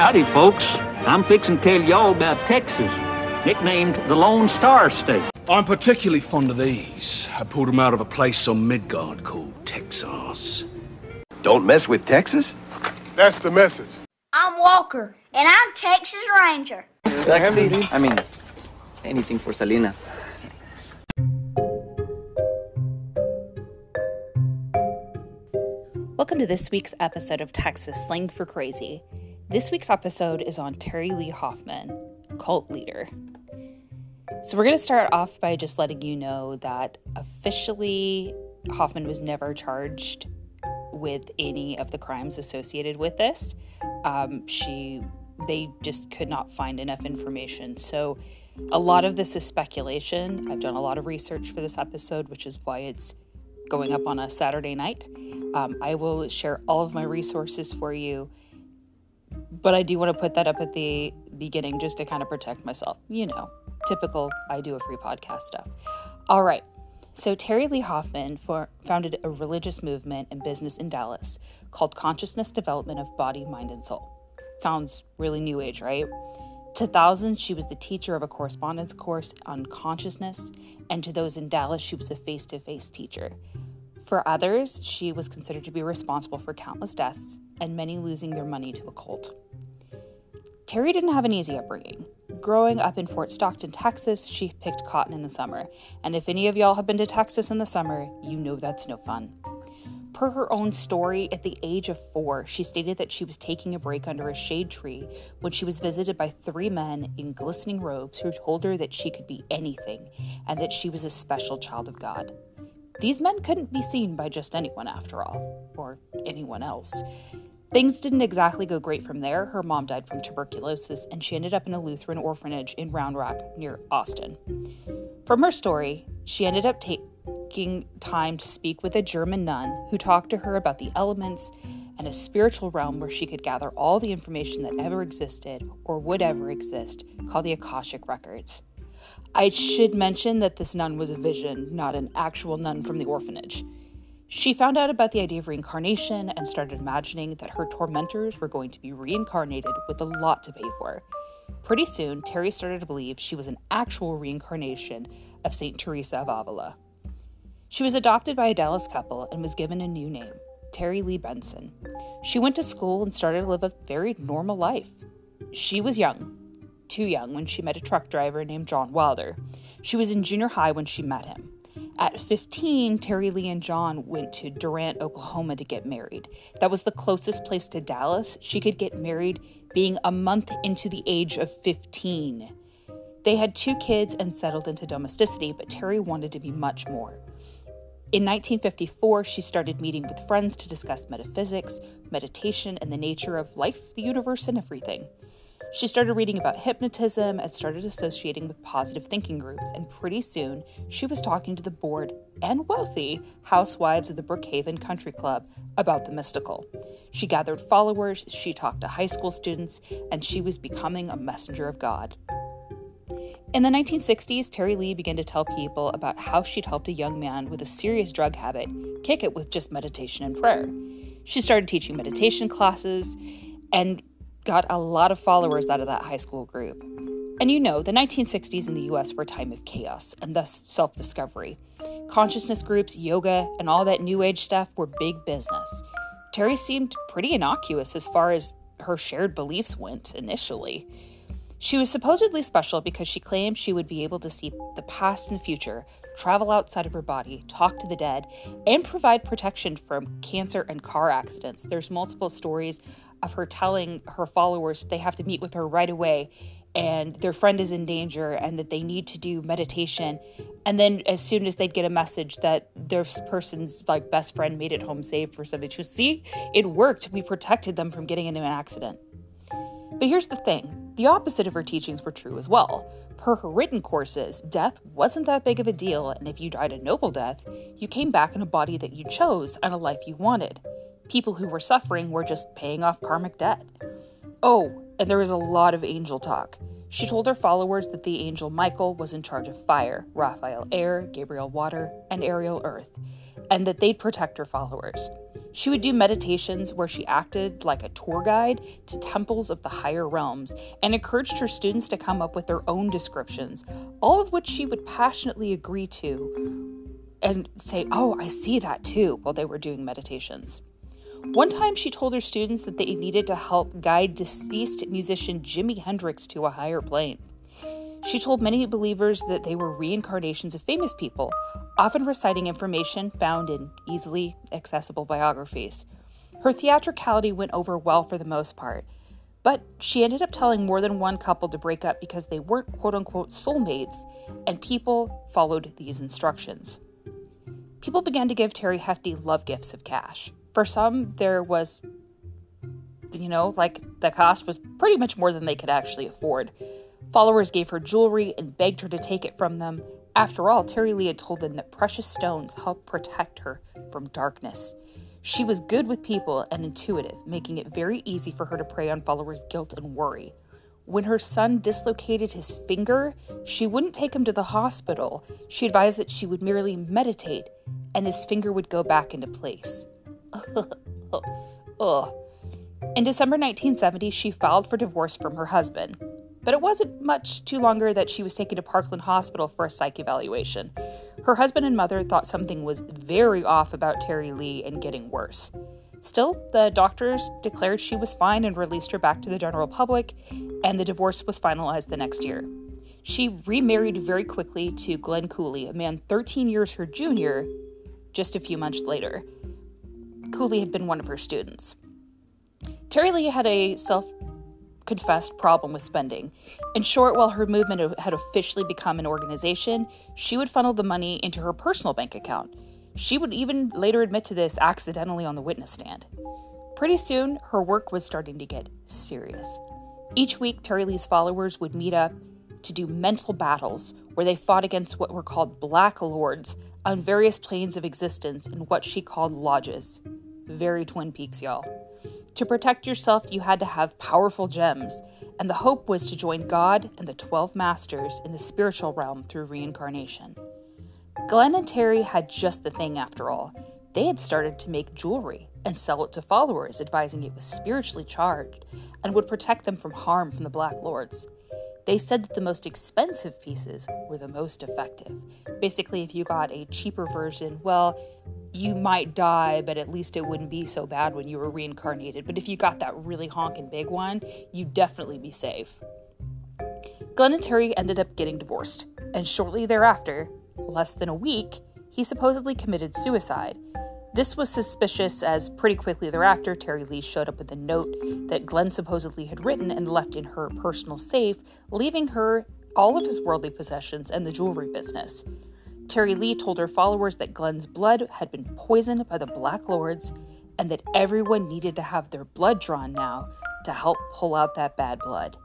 Howdy, folks. I'm fixing to tell y'all about Texas, nicknamed the Lone Star State. I'm particularly fond of these. I pulled them out of a place on Midgard called Texas. Don't mess with Texas? That's the message. I'm Walker, and I'm Texas Ranger. Taxi. I mean, anything for Salinas. Welcome to this week's episode of Texas Slang for Crazy. This week's episode is on Terry Lee Hoffman, cult leader. So, we're going to start off by just letting you know that officially Hoffman was never charged with any of the crimes associated with this. Um, she, they just could not find enough information. So, a lot of this is speculation. I've done a lot of research for this episode, which is why it's going up on a Saturday night. Um, I will share all of my resources for you, but I do want to put that up at the beginning just to kind of protect myself. You know, typical I do a free podcast stuff. All right. So, Terry Lee Hoffman for, founded a religious movement and business in Dallas called Consciousness Development of Body, Mind, and Soul. Sounds really new age, right? To thousands, she was the teacher of a correspondence course on consciousness, and to those in Dallas, she was a face to face teacher. For others, she was considered to be responsible for countless deaths and many losing their money to a cult. Terry didn't have an easy upbringing. Growing up in Fort Stockton, Texas, she picked cotton in the summer. And if any of y'all have been to Texas in the summer, you know that's no fun. Per her own story, at the age of four, she stated that she was taking a break under a shade tree when she was visited by three men in glistening robes who told her that she could be anything and that she was a special child of God. These men couldn't be seen by just anyone, after all, or anyone else. Things didn't exactly go great from there. Her mom died from tuberculosis, and she ended up in a Lutheran orphanage in Round Rock near Austin. From her story, she ended up taking time to speak with a German nun who talked to her about the elements and a spiritual realm where she could gather all the information that ever existed or would ever exist, called the Akashic Records. I should mention that this nun was a vision, not an actual nun from the orphanage. She found out about the idea of reincarnation and started imagining that her tormentors were going to be reincarnated with a lot to pay for. Pretty soon, Terry started to believe she was an actual reincarnation of St. Teresa of Avila. She was adopted by a Dallas couple and was given a new name, Terry Lee Benson. She went to school and started to live a very normal life. She was young, too young, when she met a truck driver named John Wilder. She was in junior high when she met him. At 15, Terry Lee and John went to Durant, Oklahoma to get married. That was the closest place to Dallas she could get married, being a month into the age of 15. They had two kids and settled into domesticity, but Terry wanted to be much more. In 1954, she started meeting with friends to discuss metaphysics, meditation, and the nature of life, the universe, and everything. She started reading about hypnotism and started associating with positive thinking groups, and pretty soon she was talking to the bored and wealthy housewives of the Brookhaven Country Club about the mystical. She gathered followers, she talked to high school students, and she was becoming a messenger of God. In the 1960s, Terry Lee began to tell people about how she'd helped a young man with a serious drug habit kick it with just meditation and prayer. She started teaching meditation classes, and got a lot of followers out of that high school group. And you know, the 1960s in the US were a time of chaos and thus self discovery. Consciousness groups, yoga, and all that new age stuff were big business. Terry seemed pretty innocuous as far as her shared beliefs went initially. She was supposedly special because she claimed she would be able to see the past and future, travel outside of her body, talk to the dead, and provide protection from cancer and car accidents. There's multiple stories of her telling her followers they have to meet with her right away and their friend is in danger and that they need to do meditation. And then as soon as they'd get a message that this person's like best friend made it home safe for somebody to see it worked. We protected them from getting into an accident. But here's the thing the opposite of her teachings were true as well per her written courses death wasn't that big of a deal and if you died a noble death you came back in a body that you chose and a life you wanted people who were suffering were just paying off karmic debt. Oh, and there was a lot of angel talk. She told her followers that the angel Michael was in charge of fire, Raphael air, Gabriel water, and Ariel earth, and that they'd protect her followers. She would do meditations where she acted like a tour guide to temples of the higher realms and encouraged her students to come up with their own descriptions, all of which she would passionately agree to and say, Oh, I see that too, while they were doing meditations. One time, she told her students that they needed to help guide deceased musician Jimi Hendrix to a higher plane. She told many believers that they were reincarnations of famous people, often reciting information found in easily accessible biographies. Her theatricality went over well for the most part, but she ended up telling more than one couple to break up because they weren't quote unquote soulmates, and people followed these instructions. People began to give Terry hefty love gifts of cash. For some, there was, you know, like the cost was pretty much more than they could actually afford. Followers gave her jewelry and begged her to take it from them. After all, Terry Lee had told them that precious stones help protect her from darkness. She was good with people and intuitive, making it very easy for her to prey on followers' guilt and worry. When her son dislocated his finger, she wouldn't take him to the hospital. She advised that she would merely meditate and his finger would go back into place. Ugh. In December 1970, she filed for divorce from her husband. But it wasn't much too longer that she was taken to Parkland Hospital for a psych evaluation. Her husband and mother thought something was very off about Terry Lee and getting worse. Still, the doctors declared she was fine and released her back to the general public, and the divorce was finalized the next year. She remarried very quickly to Glenn Cooley, a man 13 years her junior, just a few months later. Cooley had been one of her students. Terry Lee had a self confessed problem with spending. In short, while her movement had officially become an organization, she would funnel the money into her personal bank account. She would even later admit to this accidentally on the witness stand. Pretty soon, her work was starting to get serious. Each week, Terry Lee's followers would meet up to do mental battles where they fought against what were called Black Lords on various planes of existence in what she called lodges. Very Twin Peaks, y'all. To protect yourself, you had to have powerful gems, and the hope was to join God and the 12 masters in the spiritual realm through reincarnation. Glenn and Terry had just the thing after all. They had started to make jewelry and sell it to followers, advising it was spiritually charged and would protect them from harm from the Black Lords. They said that the most expensive pieces were the most effective. Basically, if you got a cheaper version, well, you might die, but at least it wouldn't be so bad when you were reincarnated. But if you got that really honking big one, you'd definitely be safe. Glenn and Terry ended up getting divorced, and shortly thereafter, less than a week, he supposedly committed suicide. This was suspicious as pretty quickly thereafter, Terry Lee showed up with a note that Glenn supposedly had written and left in her personal safe, leaving her all of his worldly possessions and the jewelry business. Terry Lee told her followers that Glenn's blood had been poisoned by the Black Lords and that everyone needed to have their blood drawn now to help pull out that bad blood.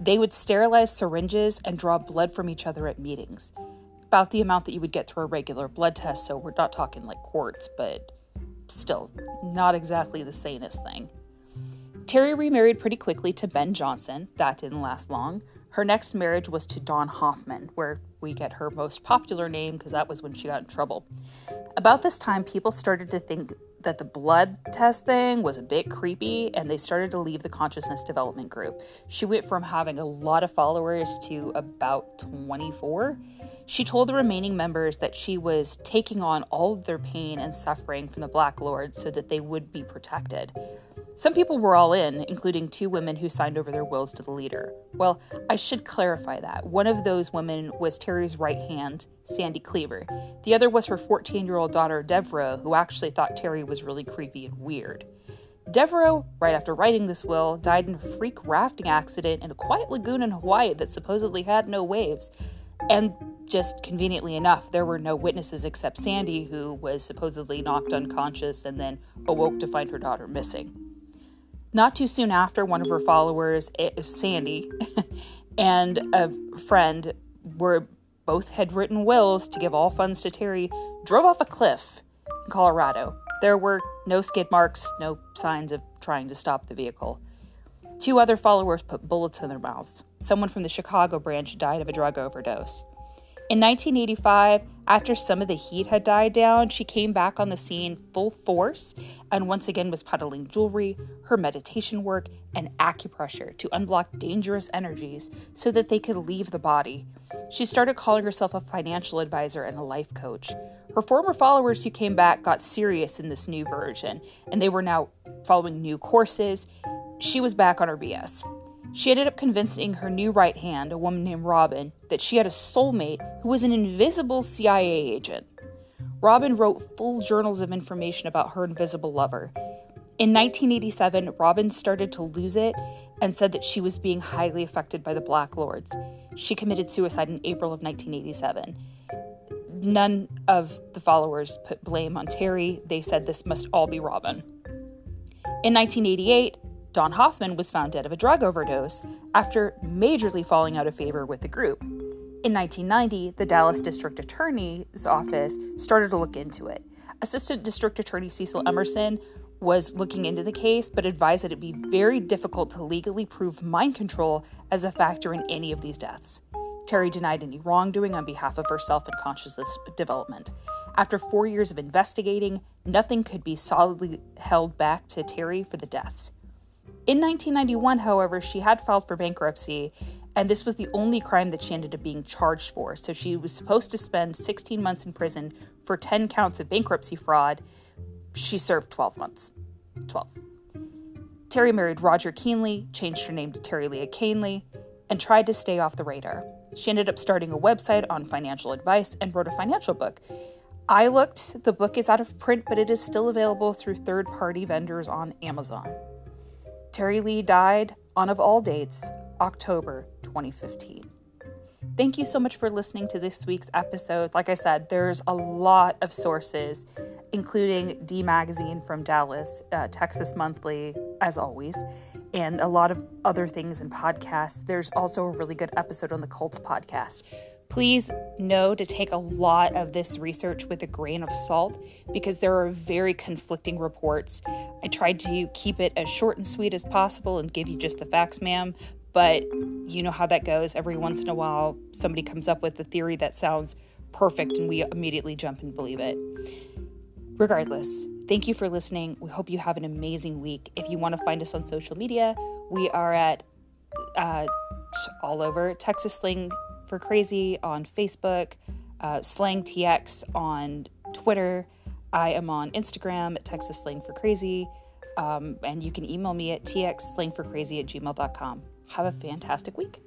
They would sterilize syringes and draw blood from each other at meetings about the amount that you would get through a regular blood test, so we're not talking like quarts, but still not exactly the sanest thing. Terry remarried pretty quickly to Ben Johnson. That didn't last long. Her next marriage was to Don Hoffman, where we get her most popular name because that was when she got in trouble. About this time, people started to think that the blood test thing was a bit creepy and they started to leave the consciousness development group. She went from having a lot of followers to about 24. She told the remaining members that she was taking on all of their pain and suffering from the Black Lords so that they would be protected. Some people were all in, including two women who signed over their wills to the leader. Well, I should clarify that. One of those women was Terry's right hand, Sandy Cleaver. The other was her 14 year old daughter, Devereaux, who actually thought Terry was really creepy and weird. Devereaux, right after writing this will, died in a freak rafting accident in a quiet lagoon in Hawaii that supposedly had no waves. And just conveniently enough, there were no witnesses except Sandy, who was supposedly knocked unconscious and then awoke to find her daughter missing. Not too soon after, one of her followers, eh, Sandy, and a friend were both had written wills to give all funds to Terry, drove off a cliff in Colorado. There were no skid marks, no signs of trying to stop the vehicle. Two other followers put bullets in their mouths. Someone from the Chicago branch died of a drug overdose. In 1985, after some of the heat had died down, she came back on the scene full force and once again was peddling jewelry, her meditation work, and acupressure to unblock dangerous energies so that they could leave the body. She started calling herself a financial advisor and a life coach. Her former followers who came back got serious in this new version, and they were now following new courses. She was back on her BS. She ended up convincing her new right hand, a woman named Robin, that she had a soulmate who was an invisible CIA agent. Robin wrote full journals of information about her invisible lover. In 1987, Robin started to lose it and said that she was being highly affected by the Black Lords. She committed suicide in April of 1987. None of the followers put blame on Terry. They said this must all be Robin. In 1988, Don Hoffman was found dead of a drug overdose after majorly falling out of favor with the group. In 1990, the Dallas District Attorney's Office started to look into it. Assistant District Attorney Cecil Emerson was looking into the case, but advised that it be very difficult to legally prove mind control as a factor in any of these deaths. Terry denied any wrongdoing on behalf of herself and consciousness development. After four years of investigating, nothing could be solidly held back to Terry for the deaths. In 1991, however, she had filed for bankruptcy, and this was the only crime that she ended up being charged for. So she was supposed to spend 16 months in prison for 10 counts of bankruptcy fraud. She served 12 months. 12. Terry married Roger Keenly, changed her name to Terry Leah Canely, and tried to stay off the radar. She ended up starting a website on financial advice and wrote a financial book. I looked, the book is out of print, but it is still available through third party vendors on Amazon. Terry Lee died on, of all dates, October 2015. Thank you so much for listening to this week's episode. Like I said, there's a lot of sources, including D Magazine from Dallas, uh, Texas Monthly, as always, and a lot of other things and podcasts. There's also a really good episode on the Cults podcast. Please know to take a lot of this research with a grain of salt because there are very conflicting reports. I tried to keep it as short and sweet as possible and give you just the facts, ma'am, but you know how that goes. Every once in a while, somebody comes up with a theory that sounds perfect and we immediately jump and believe it. Regardless, thank you for listening. We hope you have an amazing week. If you want to find us on social media, we are at uh, all over Texas Slang for Crazy on Facebook, uh, Slang TX on Twitter. I am on Instagram at Texas Slang for Crazy. Um, and you can email me at txslangforcrazy at gmail.com. Have a fantastic week.